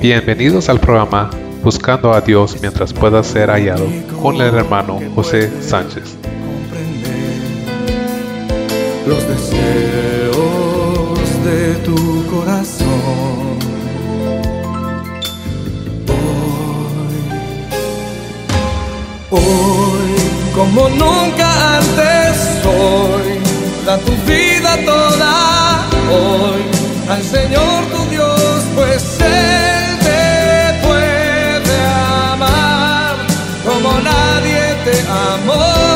Bienvenidos al programa Buscando a Dios mientras pueda ser hallado con el hermano José Sánchez. Los deseos de tu corazón. Hoy, hoy, como nunca antes, hoy, da tu vida toda. Hoy, al Señor tu Dios, pues Él nadie te amó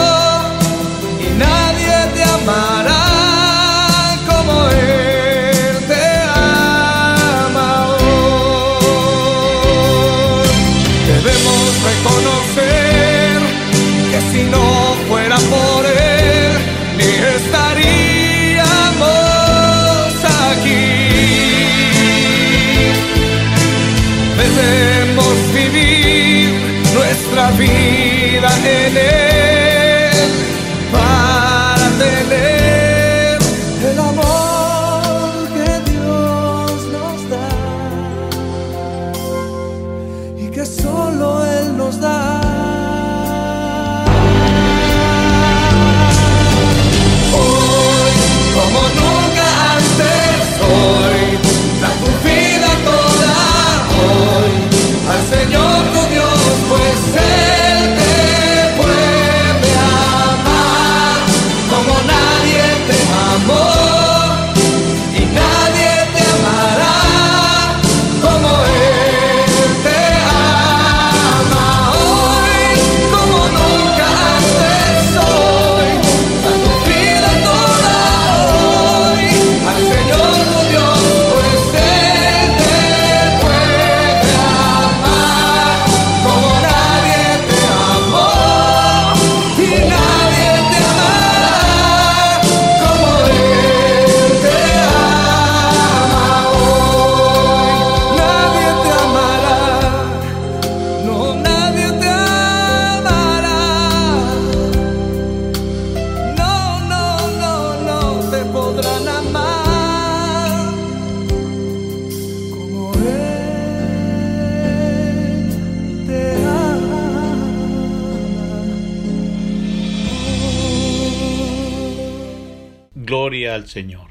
Al Señor.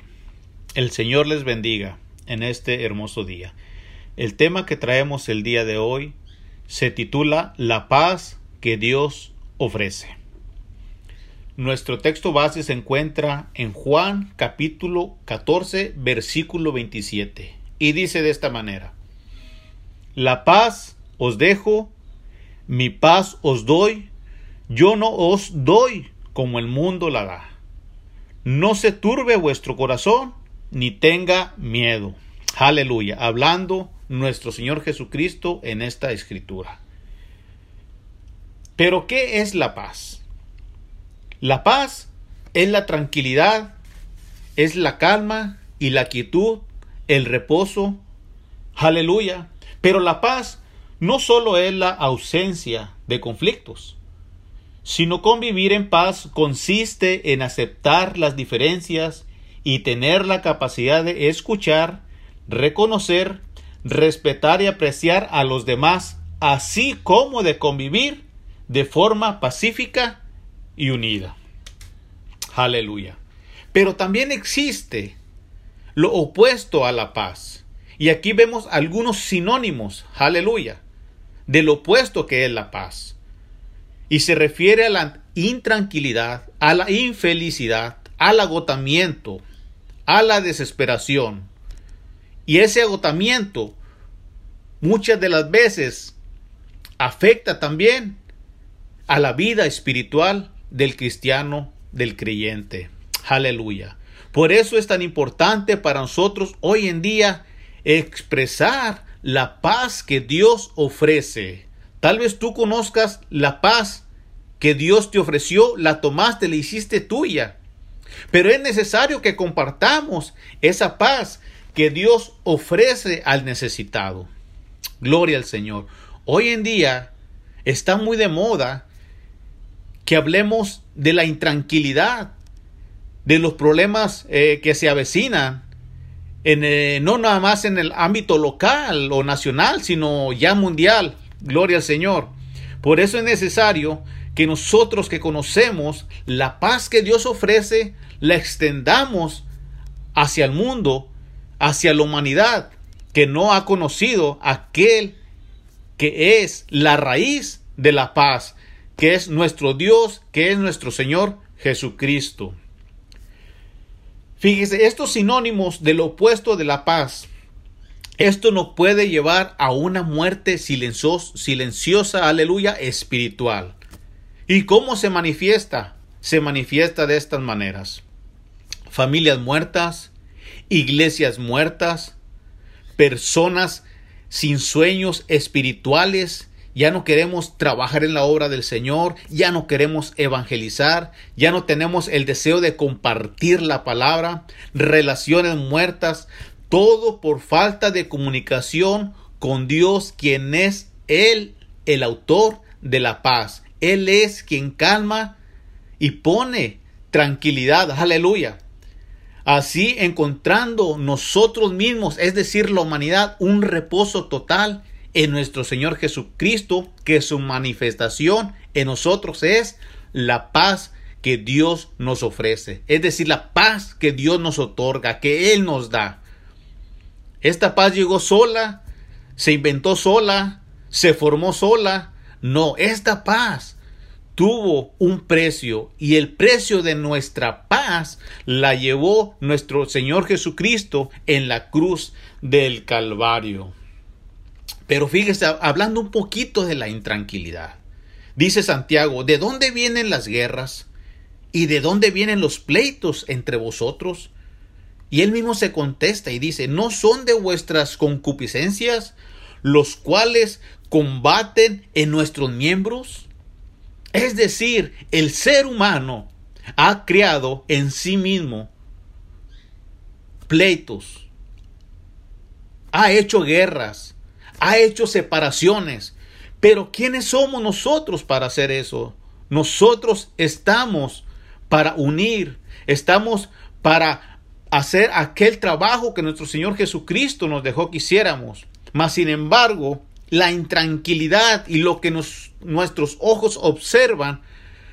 El Señor les bendiga en este hermoso día. El tema que traemos el día de hoy se titula La paz que Dios ofrece. Nuestro texto base se encuentra en Juan capítulo 14 versículo 27 y dice de esta manera La paz os dejo, mi paz os doy, yo no os doy como el mundo la da. No se turbe vuestro corazón, ni tenga miedo. Aleluya. Hablando nuestro Señor Jesucristo en esta escritura. Pero ¿qué es la paz? La paz es la tranquilidad, es la calma y la quietud, el reposo. Aleluya. Pero la paz no solo es la ausencia de conflictos, sino convivir en paz consiste en aceptar las diferencias y tener la capacidad de escuchar, reconocer, respetar y apreciar a los demás, así como de convivir de forma pacífica y unida. Aleluya. Pero también existe lo opuesto a la paz. Y aquí vemos algunos sinónimos, aleluya, del opuesto que es la paz. Y se refiere a la intranquilidad, a la infelicidad, al agotamiento, a la desesperación. Y ese agotamiento muchas de las veces afecta también a la vida espiritual del cristiano, del creyente. Aleluya. Por eso es tan importante para nosotros hoy en día expresar la paz que Dios ofrece. Tal vez tú conozcas la paz que Dios te ofreció, la tomaste, la hiciste tuya. Pero es necesario que compartamos esa paz que Dios ofrece al necesitado. Gloria al Señor. Hoy en día está muy de moda que hablemos de la intranquilidad, de los problemas eh, que se avecinan en, eh, no nada más en el ámbito local o nacional, sino ya mundial. Gloria al Señor. Por eso es necesario que nosotros que conocemos la paz que Dios ofrece, la extendamos hacia el mundo, hacia la humanidad que no ha conocido aquel que es la raíz de la paz, que es nuestro Dios, que es nuestro Señor Jesucristo. Fíjese, estos sinónimos del opuesto de la paz, esto nos puede llevar a una muerte silenciosa, silenciosa, aleluya, espiritual. ¿Y cómo se manifiesta? Se manifiesta de estas maneras. Familias muertas, iglesias muertas, personas sin sueños espirituales, ya no queremos trabajar en la obra del Señor, ya no queremos evangelizar, ya no tenemos el deseo de compartir la palabra, relaciones muertas, todo por falta de comunicación con Dios, quien es Él, el autor de la paz. Él es quien calma y pone tranquilidad, aleluya. Así encontrando nosotros mismos, es decir, la humanidad, un reposo total en nuestro Señor Jesucristo, que su manifestación en nosotros es la paz que Dios nos ofrece, es decir, la paz que Dios nos otorga, que Él nos da. Esta paz llegó sola, se inventó sola, se formó sola. No, esta paz tuvo un precio y el precio de nuestra paz la llevó nuestro Señor Jesucristo en la cruz del Calvario. Pero fíjese, hablando un poquito de la intranquilidad. Dice Santiago, ¿de dónde vienen las guerras? ¿Y de dónde vienen los pleitos entre vosotros? Y él mismo se contesta y dice, ¿no son de vuestras concupiscencias los cuales combaten en nuestros miembros? Es decir, el ser humano ha creado en sí mismo pleitos, ha hecho guerras, ha hecho separaciones. Pero ¿quiénes somos nosotros para hacer eso? Nosotros estamos para unir, estamos para hacer aquel trabajo que nuestro Señor Jesucristo nos dejó que hiciéramos. Mas, sin embargo, la intranquilidad y lo que nuestros ojos observan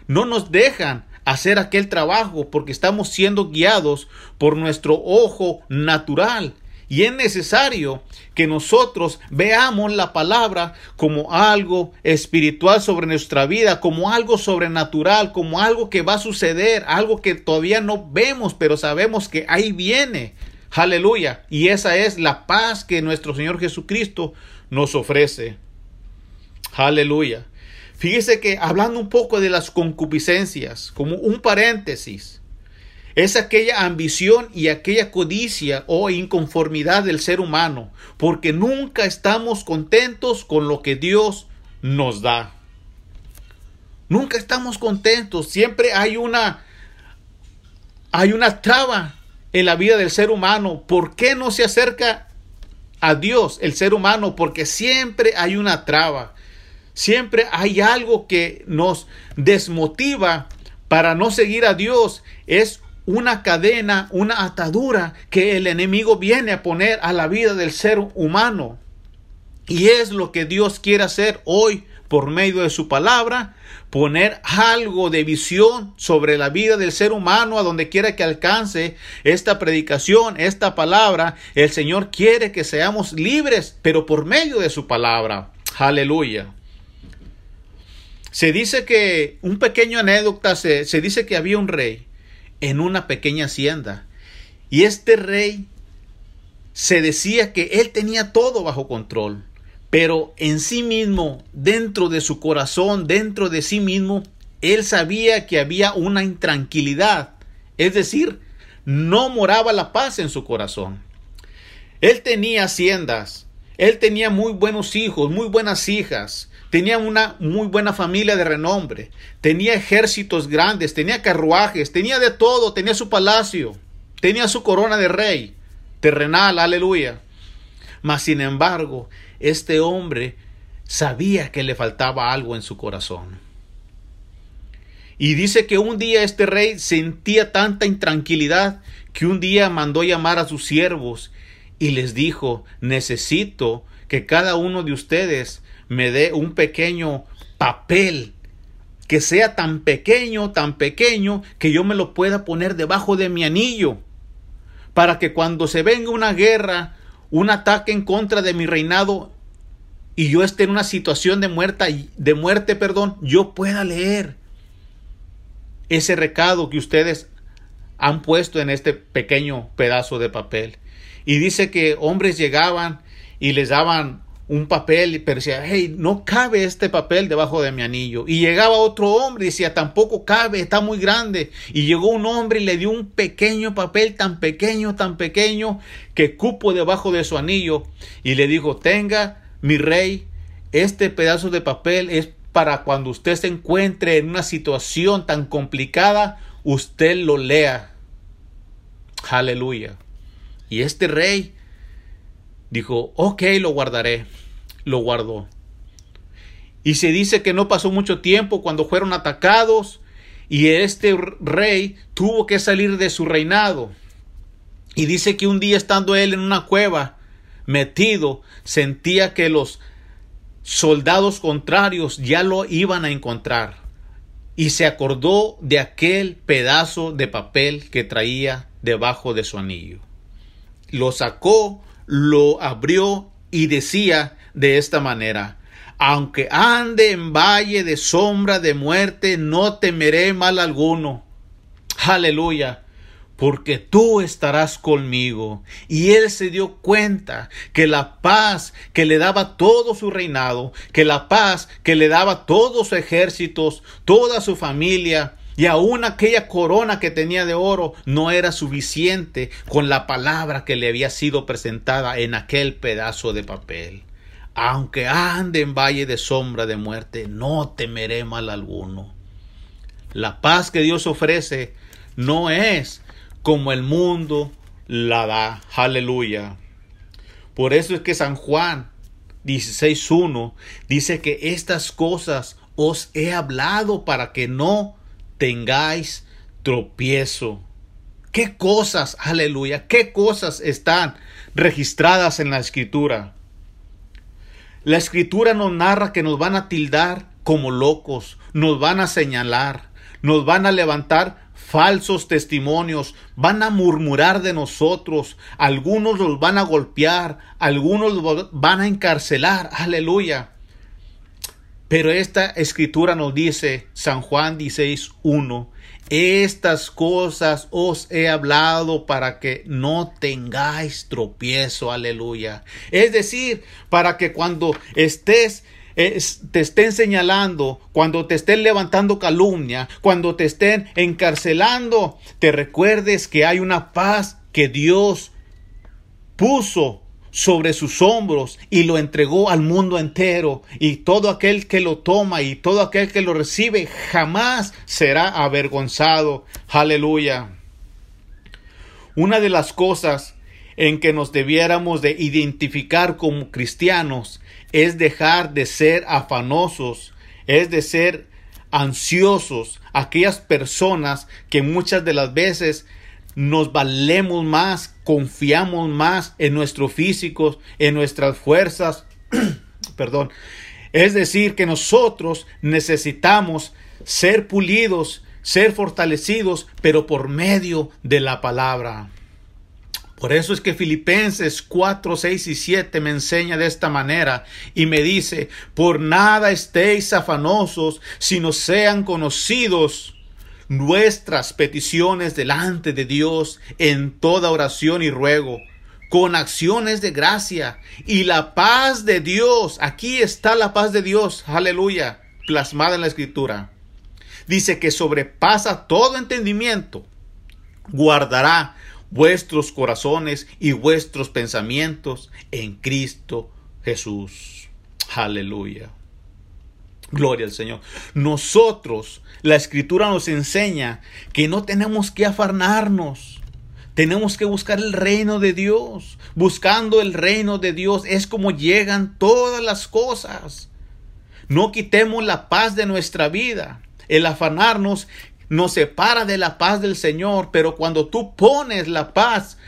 no nos dejan hacer aquel trabajo porque estamos siendo guiados por nuestro ojo natural y es necesario que nosotros veamos la palabra como algo espiritual sobre nuestra vida, como algo sobrenatural, como algo que va a suceder, algo que todavía no vemos, pero sabemos que ahí viene. Aleluya. Y esa es la paz que nuestro Señor Jesucristo nos ofrece. Aleluya. Fíjese que hablando un poco de las concupiscencias, como un paréntesis, es aquella ambición y aquella codicia o inconformidad del ser humano, porque nunca estamos contentos con lo que Dios nos da. Nunca estamos contentos, siempre hay una hay una traba en la vida del ser humano. ¿Por qué no se acerca a Dios el ser humano? Porque siempre hay una traba. Siempre hay algo que nos desmotiva para no seguir a Dios. Es una cadena, una atadura que el enemigo viene a poner a la vida del ser humano. Y es lo que Dios quiere hacer hoy por medio de su palabra, poner algo de visión sobre la vida del ser humano a donde quiera que alcance esta predicación, esta palabra. El Señor quiere que seamos libres, pero por medio de su palabra. Aleluya. Se dice que, un pequeño anécdota, se, se dice que había un rey en una pequeña hacienda. Y este rey se decía que él tenía todo bajo control, pero en sí mismo, dentro de su corazón, dentro de sí mismo, él sabía que había una intranquilidad, es decir, no moraba la paz en su corazón. Él tenía haciendas, él tenía muy buenos hijos, muy buenas hijas, tenía una muy buena familia de renombre, tenía ejércitos grandes, tenía carruajes, tenía de todo, tenía su palacio, tenía su corona de rey, terrenal, aleluya. Mas sin embargo, este hombre sabía que le faltaba algo en su corazón. Y dice que un día este rey sentía tanta intranquilidad que un día mandó llamar a sus siervos y les dijo, necesito que cada uno de ustedes me dé un pequeño papel que sea tan pequeño, tan pequeño, que yo me lo pueda poner debajo de mi anillo, para que cuando se venga una guerra, un ataque en contra de mi reinado, y yo esté en una situación de muerte, de muerte, perdón, yo pueda leer ese recado que ustedes han puesto en este pequeño pedazo de papel. Y dice que hombres llegaban y les daban un papel, pero decía, hey, no cabe este papel debajo de mi anillo. Y llegaba otro hombre y decía, tampoco cabe, está muy grande. Y llegó un hombre y le dio un pequeño papel, tan pequeño, tan pequeño, que cupo debajo de su anillo. Y le dijo, tenga, mi rey, este pedazo de papel es para cuando usted se encuentre en una situación tan complicada, usted lo lea. Aleluya. Y este rey dijo, ok, lo guardaré. Lo guardó. Y se dice que no pasó mucho tiempo cuando fueron atacados y este rey tuvo que salir de su reinado. Y dice que un día estando él en una cueva, metido, sentía que los soldados contrarios ya lo iban a encontrar. Y se acordó de aquel pedazo de papel que traía debajo de su anillo. Lo sacó, lo abrió y decía de esta manera, aunque ande en valle de sombra de muerte, no temeré mal alguno. Aleluya porque tú estarás conmigo. Y él se dio cuenta que la paz que le daba todo su reinado, que la paz que le daba todos sus ejércitos, toda su familia, y aún aquella corona que tenía de oro no era suficiente con la palabra que le había sido presentada en aquel pedazo de papel. Aunque ande en valle de sombra de muerte, no temeré mal alguno. La paz que Dios ofrece no es como el mundo la da. Aleluya. Por eso es que San Juan 16.1 dice que estas cosas os he hablado para que no tengáis tropiezo. ¿Qué cosas, aleluya, qué cosas están registradas en la escritura? La escritura nos narra que nos van a tildar como locos, nos van a señalar, nos van a levantar falsos testimonios, van a murmurar de nosotros, algunos los van a golpear, algunos los van a encarcelar, aleluya. Pero esta escritura nos dice, San Juan 16.1, estas cosas os he hablado para que no tengáis tropiezo, aleluya. Es decir, para que cuando estés te estén señalando, cuando te estén levantando calumnia, cuando te estén encarcelando, te recuerdes que hay una paz que Dios puso sobre sus hombros y lo entregó al mundo entero y todo aquel que lo toma y todo aquel que lo recibe jamás será avergonzado. Aleluya. Una de las cosas en que nos debiéramos de identificar como cristianos es dejar de ser afanosos, es de ser ansiosos, aquellas personas que muchas de las veces nos valemos más, confiamos más en nuestro físico, en nuestras fuerzas, perdón. Es decir, que nosotros necesitamos ser pulidos, ser fortalecidos, pero por medio de la palabra. Por eso es que Filipenses 4, 6 y 7 me enseña de esta manera y me dice, por nada estéis afanosos, sino sean conocidos nuestras peticiones delante de Dios en toda oración y ruego, con acciones de gracia y la paz de Dios. Aquí está la paz de Dios, aleluya, plasmada en la escritura. Dice que sobrepasa todo entendimiento, guardará vuestros corazones y vuestros pensamientos en Cristo Jesús. Aleluya. Gloria al Señor. Nosotros, la escritura nos enseña que no tenemos que afanarnos. Tenemos que buscar el reino de Dios. Buscando el reino de Dios es como llegan todas las cosas. No quitemos la paz de nuestra vida. El afanarnos nos separa de la paz del Señor, pero cuando tú pones la paz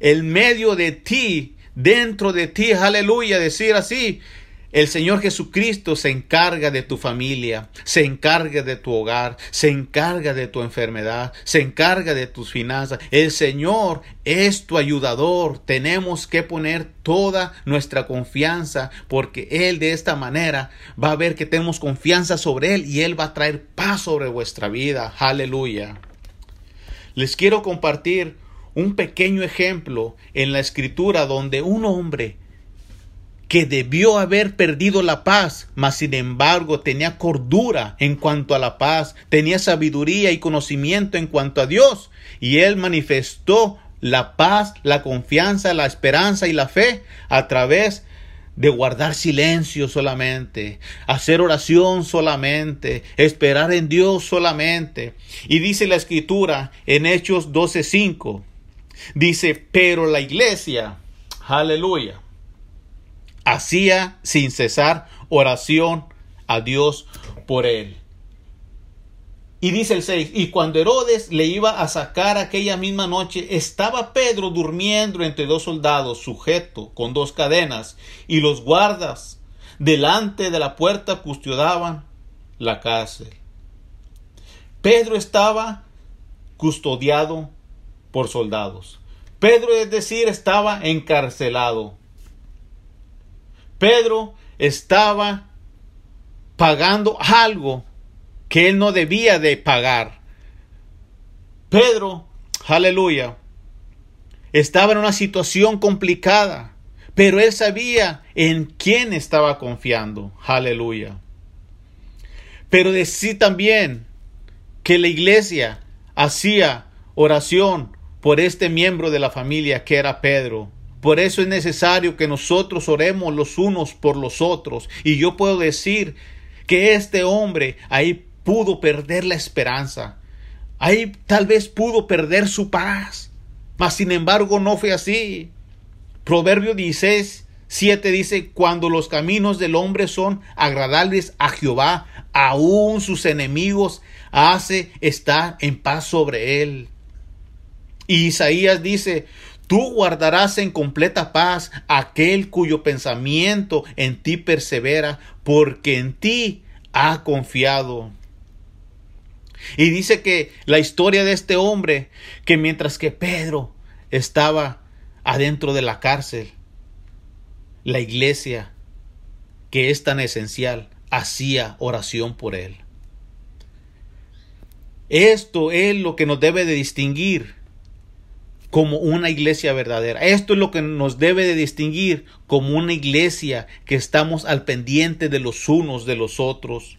en medio de ti, dentro de ti, aleluya, decir así, el Señor Jesucristo se encarga de tu familia, se encarga de tu hogar, se encarga de tu enfermedad, se encarga de tus finanzas. El Señor es tu ayudador. Tenemos que poner toda nuestra confianza porque Él de esta manera va a ver que tenemos confianza sobre Él y Él va a traer paz sobre vuestra vida. Aleluya. Les quiero compartir un pequeño ejemplo en la escritura donde un hombre que debió haber perdido la paz, mas sin embargo tenía cordura en cuanto a la paz, tenía sabiduría y conocimiento en cuanto a Dios, y él manifestó la paz, la confianza, la esperanza y la fe a través de guardar silencio solamente, hacer oración solamente, esperar en Dios solamente. Y dice la escritura en Hechos 12:5, dice, pero la iglesia, aleluya, hacía sin cesar oración a Dios por él. Y dice el 6, y cuando Herodes le iba a sacar aquella misma noche, estaba Pedro durmiendo entre dos soldados, sujeto con dos cadenas, y los guardas delante de la puerta custodiaban la cárcel. Pedro estaba custodiado por soldados. Pedro, es decir, estaba encarcelado. Pedro estaba pagando algo que él no debía de pagar. Pedro, aleluya, estaba en una situación complicada, pero él sabía en quién estaba confiando. Aleluya. Pero decía también que la iglesia hacía oración por este miembro de la familia que era Pedro. Por eso es necesario que nosotros oremos los unos por los otros. Y yo puedo decir que este hombre ahí pudo perder la esperanza. Ahí tal vez pudo perder su paz. Mas sin embargo no fue así. Proverbio 16, 7 dice, cuando los caminos del hombre son agradables a Jehová, aún sus enemigos hace estar en paz sobre él. Y Isaías dice, Tú guardarás en completa paz aquel cuyo pensamiento en ti persevera, porque en ti ha confiado. Y dice que la historia de este hombre, que mientras que Pedro estaba adentro de la cárcel, la iglesia, que es tan esencial, hacía oración por él. Esto es lo que nos debe de distinguir como una iglesia verdadera. Esto es lo que nos debe de distinguir como una iglesia que estamos al pendiente de los unos de los otros.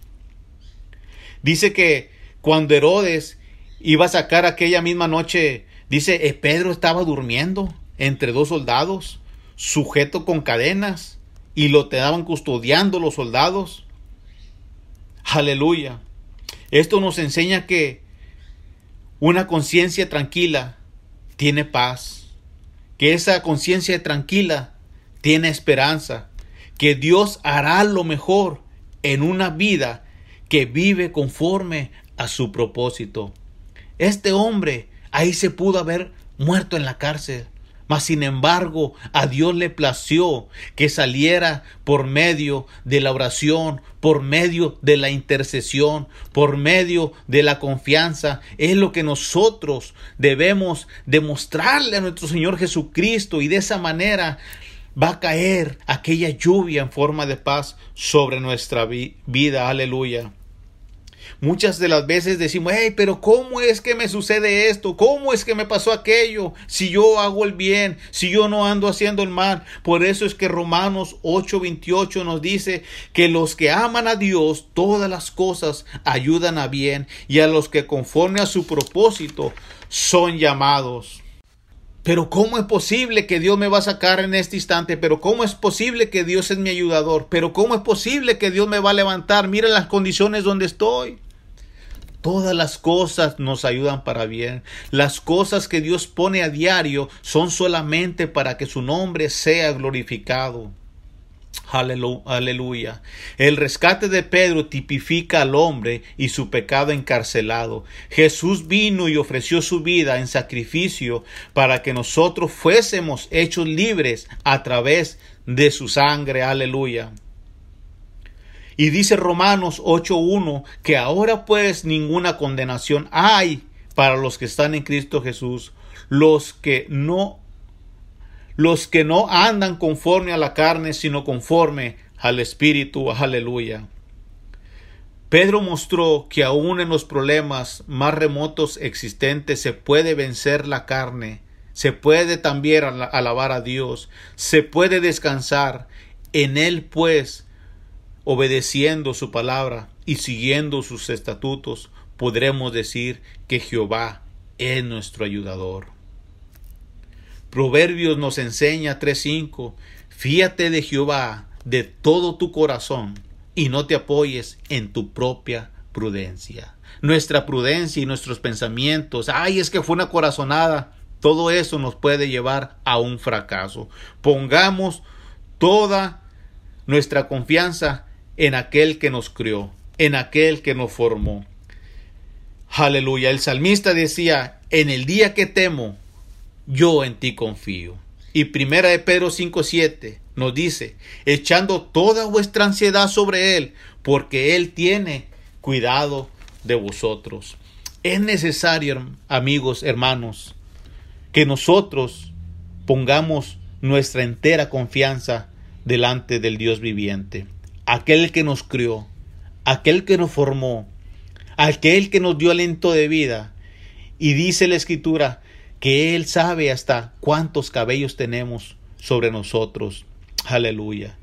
Dice que cuando Herodes iba a sacar aquella misma noche, dice, eh, Pedro estaba durmiendo entre dos soldados, sujeto con cadenas, y lo te daban custodiando los soldados. Aleluya. Esto nos enseña que una conciencia tranquila tiene paz, que esa conciencia tranquila tiene esperanza, que Dios hará lo mejor en una vida que vive conforme a su propósito. Este hombre ahí se pudo haber muerto en la cárcel, mas sin embargo, a Dios le plació que saliera por medio de la oración, por medio de la intercesión, por medio de la confianza. Es lo que nosotros debemos demostrarle a nuestro Señor Jesucristo y de esa manera va a caer aquella lluvia en forma de paz sobre nuestra vida. Aleluya. Muchas de las veces decimos, hey, pero ¿cómo es que me sucede esto? ¿Cómo es que me pasó aquello? Si yo hago el bien, si yo no ando haciendo el mal. Por eso es que Romanos 8:28 nos dice que los que aman a Dios, todas las cosas ayudan a bien y a los que conforme a su propósito son llamados. Pero ¿cómo es posible que Dios me va a sacar en este instante? Pero ¿cómo es posible que Dios es mi ayudador? Pero ¿cómo es posible que Dios me va a levantar? Mira las condiciones donde estoy. Todas las cosas nos ayudan para bien. Las cosas que Dios pone a diario son solamente para que su nombre sea glorificado. Alelu- Aleluya. El rescate de Pedro tipifica al hombre y su pecado encarcelado. Jesús vino y ofreció su vida en sacrificio para que nosotros fuésemos hechos libres a través de su sangre. Aleluya. Y dice Romanos 8.1 que ahora pues ninguna condenación hay para los que están en Cristo Jesús, los que no los que no andan conforme a la carne, sino conforme al Espíritu. Aleluya. Pedro mostró que aún en los problemas más remotos existentes se puede vencer la carne, se puede también ala- alabar a Dios, se puede descansar. En Él, pues, obedeciendo su palabra y siguiendo sus estatutos, podremos decir que Jehová es nuestro ayudador. Proverbios nos enseña 3.5, fíate de Jehová de todo tu corazón y no te apoyes en tu propia prudencia. Nuestra prudencia y nuestros pensamientos, ay, es que fue una corazonada, todo eso nos puede llevar a un fracaso. Pongamos toda nuestra confianza en aquel que nos crió, en aquel que nos formó. Aleluya. El salmista decía, en el día que temo, yo en ti confío. Y primera de Pedro 5:7 nos dice, echando toda vuestra ansiedad sobre él, porque él tiene cuidado de vosotros. Es necesario, amigos, hermanos, que nosotros pongamos nuestra entera confianza delante del Dios viviente, aquel que nos crió, aquel que nos formó, aquel que nos dio aliento de vida. Y dice la escritura que Él sabe hasta cuántos cabellos tenemos sobre nosotros. Aleluya.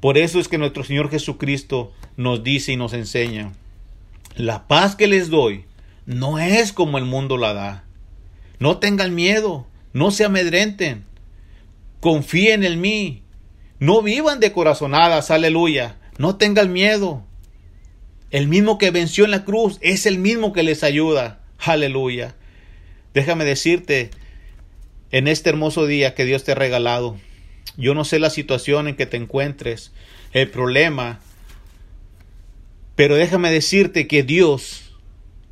Por eso es que nuestro Señor Jesucristo nos dice y nos enseña, la paz que les doy no es como el mundo la da. No tengan miedo, no se amedrenten, confíen en mí, no vivan de corazonadas, aleluya, no tengan miedo. El mismo que venció en la cruz es el mismo que les ayuda, aleluya. Déjame decirte, en este hermoso día que Dios te ha regalado, yo no sé la situación en que te encuentres, el problema, pero déjame decirte que Dios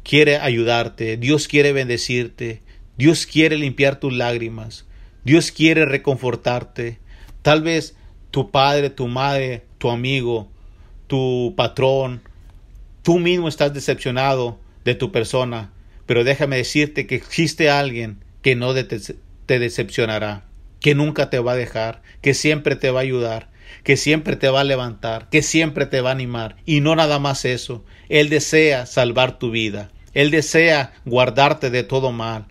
quiere ayudarte, Dios quiere bendecirte, Dios quiere limpiar tus lágrimas, Dios quiere reconfortarte. Tal vez tu padre, tu madre, tu amigo, tu patrón, tú mismo estás decepcionado de tu persona, pero déjame decirte que existe alguien que no te, decepcionará, que nunca te va a dejar, que siempre te va a ayudar, que siempre te va a levantar, que siempre te va a animar. Y no nada más eso, Él desea salvar tu vida, Él desea guardarte de todo mal,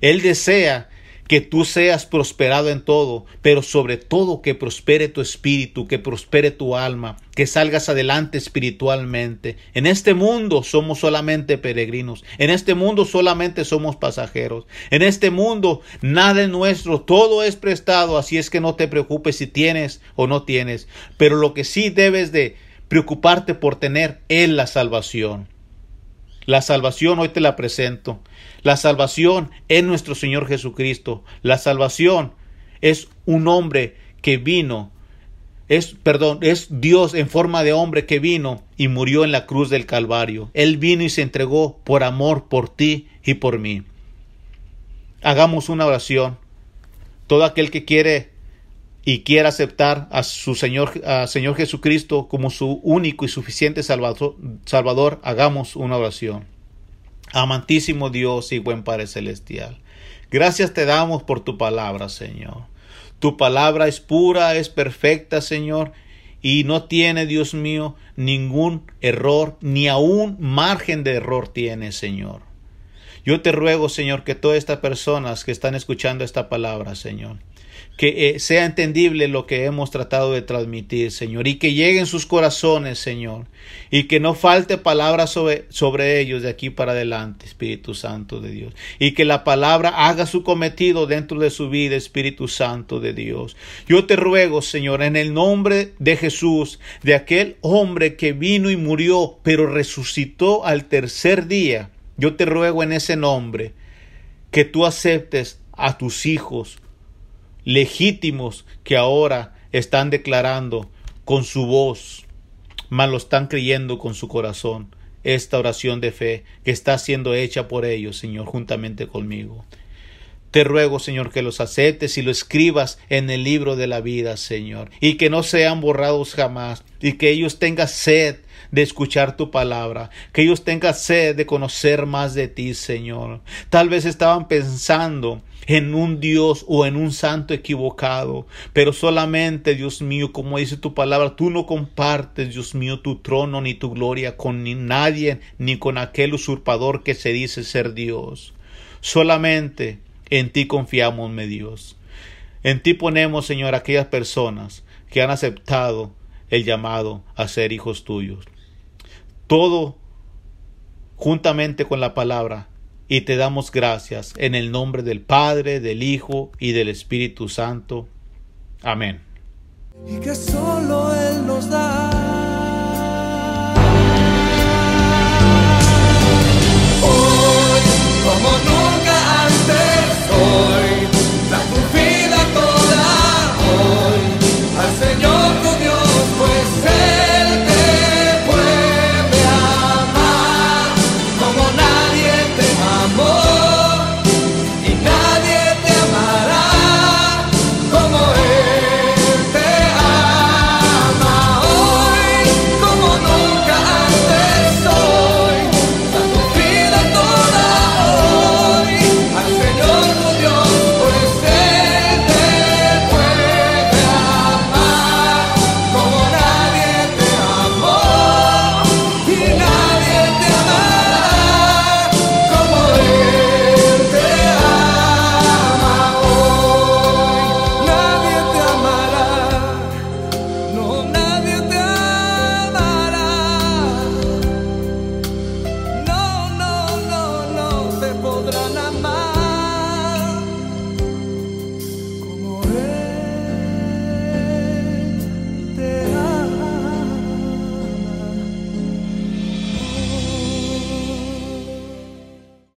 Él desea que tú seas prosperado en todo, pero sobre todo que prospere tu espíritu, que prospere tu alma, que salgas adelante espiritualmente. En este mundo somos solamente peregrinos, en este mundo solamente somos pasajeros, en este mundo nada es nuestro, todo es prestado, así es que no te preocupes si tienes o no tienes, pero lo que sí debes de preocuparte por tener es la salvación. La salvación hoy te la presento. La salvación es nuestro Señor Jesucristo. La salvación es un hombre que vino, es, perdón, es Dios en forma de hombre que vino y murió en la cruz del Calvario. Él vino y se entregó por amor por ti y por mí. Hagamos una oración. Todo aquel que quiere y quiera aceptar a su Señor, a Señor Jesucristo como su único y suficiente Salvador, Salvador, hagamos una oración. Amantísimo Dios y buen Padre Celestial, gracias te damos por tu palabra, Señor. Tu palabra es pura, es perfecta, Señor, y no tiene, Dios mío, ningún error, ni aún margen de error tiene, Señor. Yo te ruego, Señor, que todas estas personas que están escuchando esta palabra, Señor, que eh, sea entendible lo que hemos tratado de transmitir, Señor, y que lleguen sus corazones, Señor, y que no falte palabra sobre, sobre ellos de aquí para adelante, Espíritu Santo de Dios, y que la palabra haga su cometido dentro de su vida, Espíritu Santo de Dios. Yo te ruego, Señor, en el nombre de Jesús, de aquel hombre que vino y murió, pero resucitó al tercer día, yo te ruego en ese nombre que tú aceptes a tus hijos legítimos que ahora están declarando con su voz, mas lo están creyendo con su corazón. Esta oración de fe que está siendo hecha por ellos, Señor, juntamente conmigo. Te ruego, Señor, que los aceptes y lo escribas en el libro de la vida, Señor, y que no sean borrados jamás, y que ellos tengan sed de escuchar tu palabra, que ellos tengan sed de conocer más de ti, Señor. Tal vez estaban pensando en un Dios o en un santo equivocado, pero solamente, Dios mío, como dice tu palabra, tú no compartes, Dios mío, tu trono ni tu gloria con ni nadie, ni con aquel usurpador que se dice ser Dios. Solamente en ti confiamos, mi Dios. En ti ponemos, Señor, aquellas personas que han aceptado el llamado a ser hijos tuyos. Todo juntamente con la palabra y te damos gracias en el nombre del Padre, del Hijo y del Espíritu Santo. Amén. y que solo Él nos da. Hoy, como nunca antes, hoy